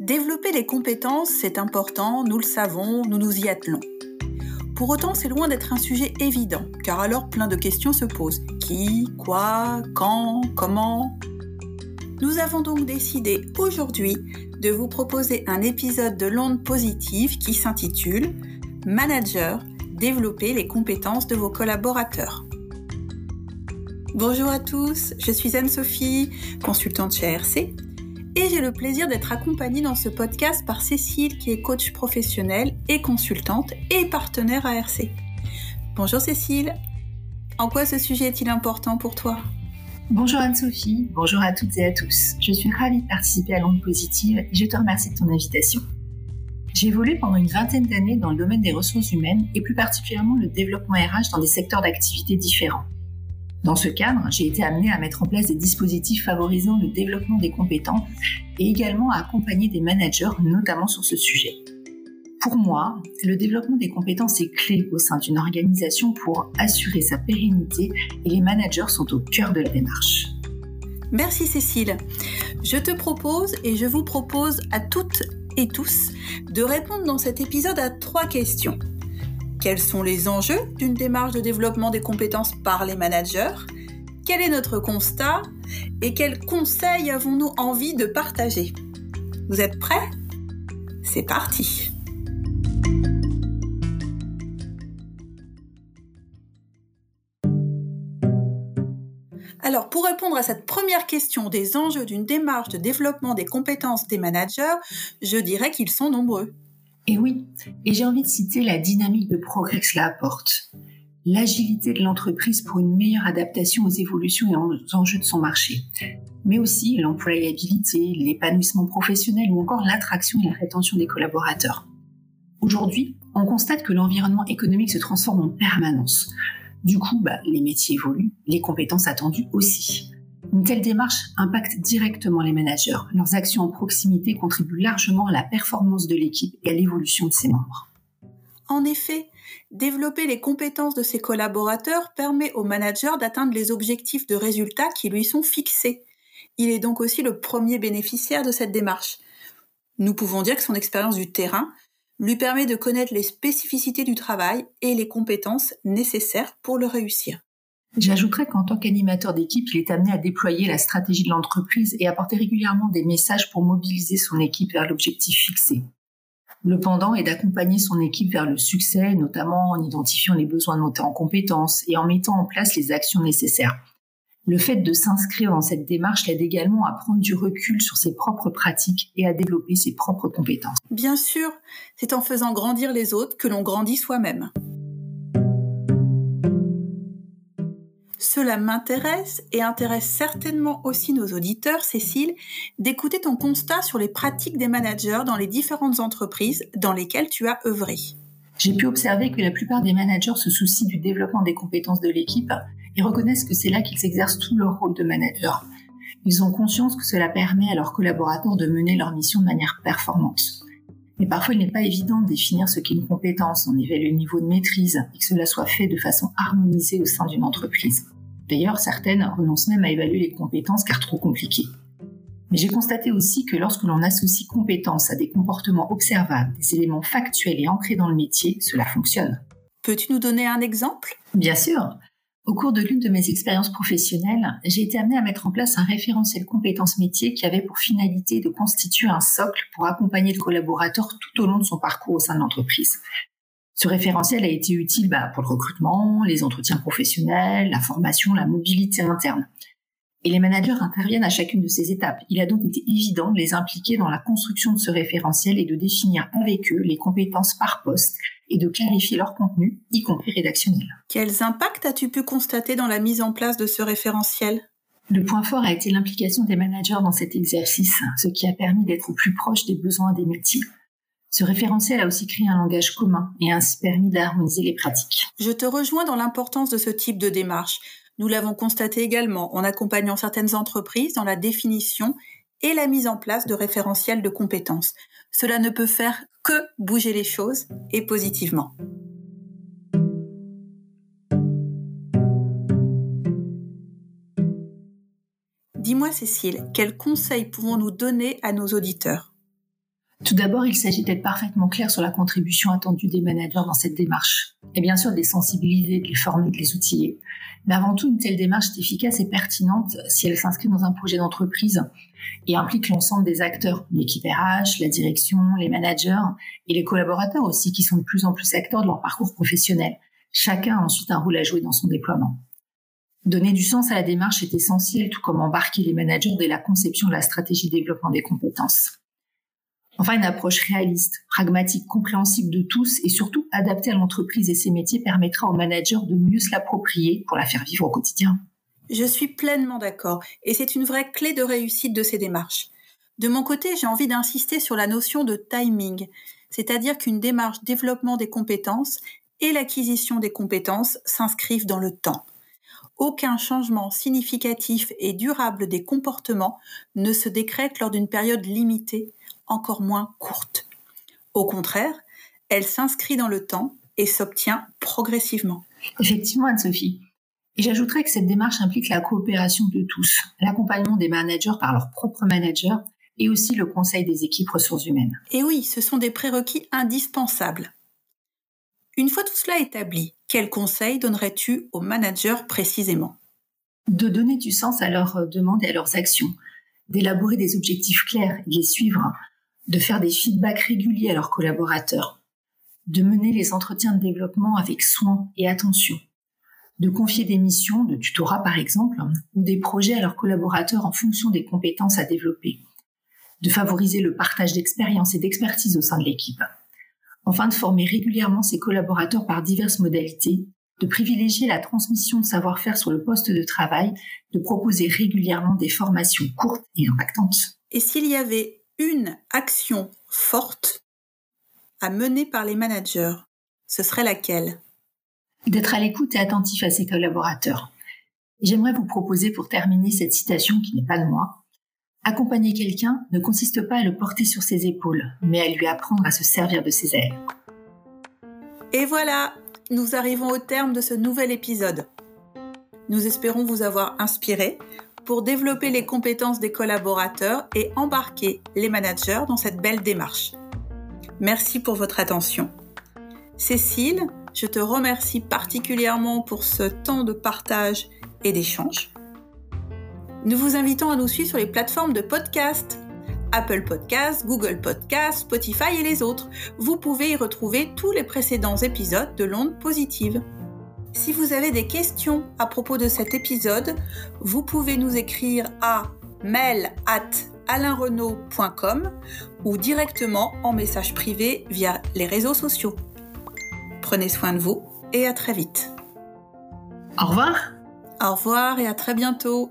Développer les compétences, c'est important, nous le savons, nous nous y attelons. Pour autant, c'est loin d'être un sujet évident, car alors plein de questions se posent. Qui, quoi, quand, comment? Nous avons donc décidé aujourd'hui de vous proposer un épisode de l'onde positive qui s'intitule Manager, développer les compétences de vos collaborateurs. Bonjour à tous, je suis Anne-Sophie, consultante chez ARC, et j'ai le plaisir d'être accompagnée dans ce podcast par Cécile qui est coach professionnelle et consultante et partenaire ARC. Bonjour Cécile, en quoi ce sujet est-il important pour toi? Bonjour Anne-Sophie, bonjour à toutes et à tous. Je suis ravie de participer à l'onde positive et je te remercie de ton invitation. J'ai évolué pendant une vingtaine d'années dans le domaine des ressources humaines et plus particulièrement le développement RH dans des secteurs d'activité différents. Dans ce cadre, j'ai été amenée à mettre en place des dispositifs favorisant le développement des compétences et également à accompagner des managers, notamment sur ce sujet. Pour moi, le développement des compétences est clé au sein d'une organisation pour assurer sa pérennité et les managers sont au cœur de la démarche. Merci Cécile. Je te propose et je vous propose à toutes et tous de répondre dans cet épisode à trois questions. Quels sont les enjeux d'une démarche de développement des compétences par les managers? Quel est notre constat? Et quels conseils avons-nous envie de partager? Vous êtes prêts? C'est parti! Alors, pour répondre à cette première question des enjeux d'une démarche de développement des compétences des managers, je dirais qu'ils sont nombreux. Et oui, et j'ai envie de citer la dynamique de progrès que cela apporte. L'agilité de l'entreprise pour une meilleure adaptation aux évolutions et aux enjeux de son marché, mais aussi l'employabilité, l'épanouissement professionnel ou encore l'attraction et la rétention des collaborateurs. Aujourd'hui, on constate que l'environnement économique se transforme en permanence. Du coup, bah, les métiers évoluent, les compétences attendues aussi. Une telle démarche impacte directement les managers. Leurs actions en proximité contribuent largement à la performance de l'équipe et à l'évolution de ses membres. En effet, développer les compétences de ses collaborateurs permet au manager d'atteindre les objectifs de résultats qui lui sont fixés. Il est donc aussi le premier bénéficiaire de cette démarche. Nous pouvons dire que son expérience du terrain lui permet de connaître les spécificités du travail et les compétences nécessaires pour le réussir. J'ajouterais qu'en tant qu'animateur d'équipe, il est amené à déployer la stratégie de l'entreprise et apporter régulièrement des messages pour mobiliser son équipe vers l'objectif fixé. Le pendant est d'accompagner son équipe vers le succès, notamment en identifiant les besoins de en compétences et en mettant en place les actions nécessaires. Le fait de s'inscrire dans cette démarche l'aide également à prendre du recul sur ses propres pratiques et à développer ses propres compétences. Bien sûr, c'est en faisant grandir les autres que l'on grandit soi-même. Cela m'intéresse et intéresse certainement aussi nos auditeurs, Cécile, d'écouter ton constat sur les pratiques des managers dans les différentes entreprises dans lesquelles tu as œuvré. J'ai pu observer que la plupart des managers se soucient du développement des compétences de l'équipe et reconnaissent que c'est là qu'ils exercent tout leur rôle de manager. Ils ont conscience que cela permet à leurs collaborateurs de mener leur mission de manière performante. Mais parfois, il n'est pas évident de définir ce qu'est une compétence, en évaluer le niveau de maîtrise et que cela soit fait de façon harmonisée au sein d'une entreprise. D'ailleurs, certaines renoncent même à évaluer les compétences car trop compliquées. Mais j'ai constaté aussi que lorsque l'on associe compétences à des comportements observables, des éléments factuels et ancrés dans le métier, cela fonctionne. Peux-tu nous donner un exemple? Bien sûr. Au cours de l'une de mes expériences professionnelles, j'ai été amenée à mettre en place un référentiel compétences métiers qui avait pour finalité de constituer un socle pour accompagner le collaborateur tout au long de son parcours au sein de l'entreprise. Ce référentiel a été utile bah, pour le recrutement, les entretiens professionnels, la formation, la mobilité interne. Et les managers interviennent à chacune de ces étapes. Il a donc été évident de les impliquer dans la construction de ce référentiel et de définir avec eux les compétences par poste et de clarifier leur contenu, y compris rédactionnel. Quels impacts as-tu pu constater dans la mise en place de ce référentiel? Le point fort a été l'implication des managers dans cet exercice, ce qui a permis d'être au plus proche des besoins des métiers. Ce référentiel a aussi créé un langage commun et ainsi permis d'harmoniser les pratiques. Je te rejoins dans l'importance de ce type de démarche. Nous l'avons constaté également en accompagnant certaines entreprises dans la définition et la mise en place de référentiels de compétences. Cela ne peut faire que bouger les choses et positivement. Dis-moi Cécile, quels conseils pouvons-nous donner à nos auditeurs? Tout d'abord, il s'agit d'être parfaitement clair sur la contribution attendue des managers dans cette démarche. Et bien sûr, de les sensibiliser, de les former, de les outiller. Mais avant tout, une telle démarche est efficace et pertinente si elle s'inscrit dans un projet d'entreprise et implique l'ensemble des acteurs, l'équipe RH, la direction, les managers et les collaborateurs aussi qui sont de plus en plus acteurs de leur parcours professionnel. Chacun a ensuite un rôle à jouer dans son déploiement. Donner du sens à la démarche est essentiel, tout comme embarquer les managers dès la conception de la stratégie de développement des compétences. Enfin, une approche réaliste, pragmatique, compréhensible de tous et surtout adaptée à l'entreprise et ses métiers permettra aux managers de mieux se l'approprier pour la faire vivre au quotidien. Je suis pleinement d'accord et c'est une vraie clé de réussite de ces démarches. De mon côté, j'ai envie d'insister sur la notion de timing, c'est-à-dire qu'une démarche développement des compétences et l'acquisition des compétences s'inscrivent dans le temps. Aucun changement significatif et durable des comportements ne se décrète lors d'une période limitée, encore moins courte. Au contraire, elle s'inscrit dans le temps et s'obtient progressivement. Effectivement, Anne-Sophie. Et j'ajouterais que cette démarche implique la coopération de tous, l'accompagnement des managers par leurs propres managers et aussi le conseil des équipes ressources humaines. Et oui, ce sont des prérequis indispensables. Une fois tout cela établi, quel conseil donnerais-tu aux managers précisément? De donner du sens à leurs demandes et à leurs actions, d'élaborer des objectifs clairs et les suivre, de faire des feedbacks réguliers à leurs collaborateurs, de mener les entretiens de développement avec soin et attention, de confier des missions, de tutorat par exemple, ou des projets à leurs collaborateurs en fonction des compétences à développer, de favoriser le partage d'expériences et d'expertise au sein de l'équipe, enfin de former régulièrement ses collaborateurs par diverses modalités, de privilégier la transmission de savoir-faire sur le poste de travail, de proposer régulièrement des formations courtes et impactantes. Et s'il y avait une action forte à mener par les managers, ce serait laquelle? D'être à l'écoute et attentif à ses collaborateurs. J'aimerais vous proposer pour terminer cette citation qui n'est pas de moi. Accompagner quelqu'un ne consiste pas à le porter sur ses épaules, mais à lui apprendre à se servir de ses ailes. Et voilà, nous arrivons au terme de ce nouvel épisode. Nous espérons vous avoir inspiré pour développer les compétences des collaborateurs et embarquer les managers dans cette belle démarche. Merci pour votre attention. Cécile, je te remercie particulièrement pour ce temps de partage et d'échange. Nous vous invitons à nous suivre sur les plateformes de podcast. Apple Podcasts, Google Podcasts, Spotify et les autres. Vous pouvez y retrouver tous les précédents épisodes de l'onde positive. Si vous avez des questions à propos de cet épisode, vous pouvez nous écrire à mail at alainrenault.com ou directement en message privé via les réseaux sociaux. Prenez soin de vous et à très vite. Au revoir. Au revoir et à très bientôt.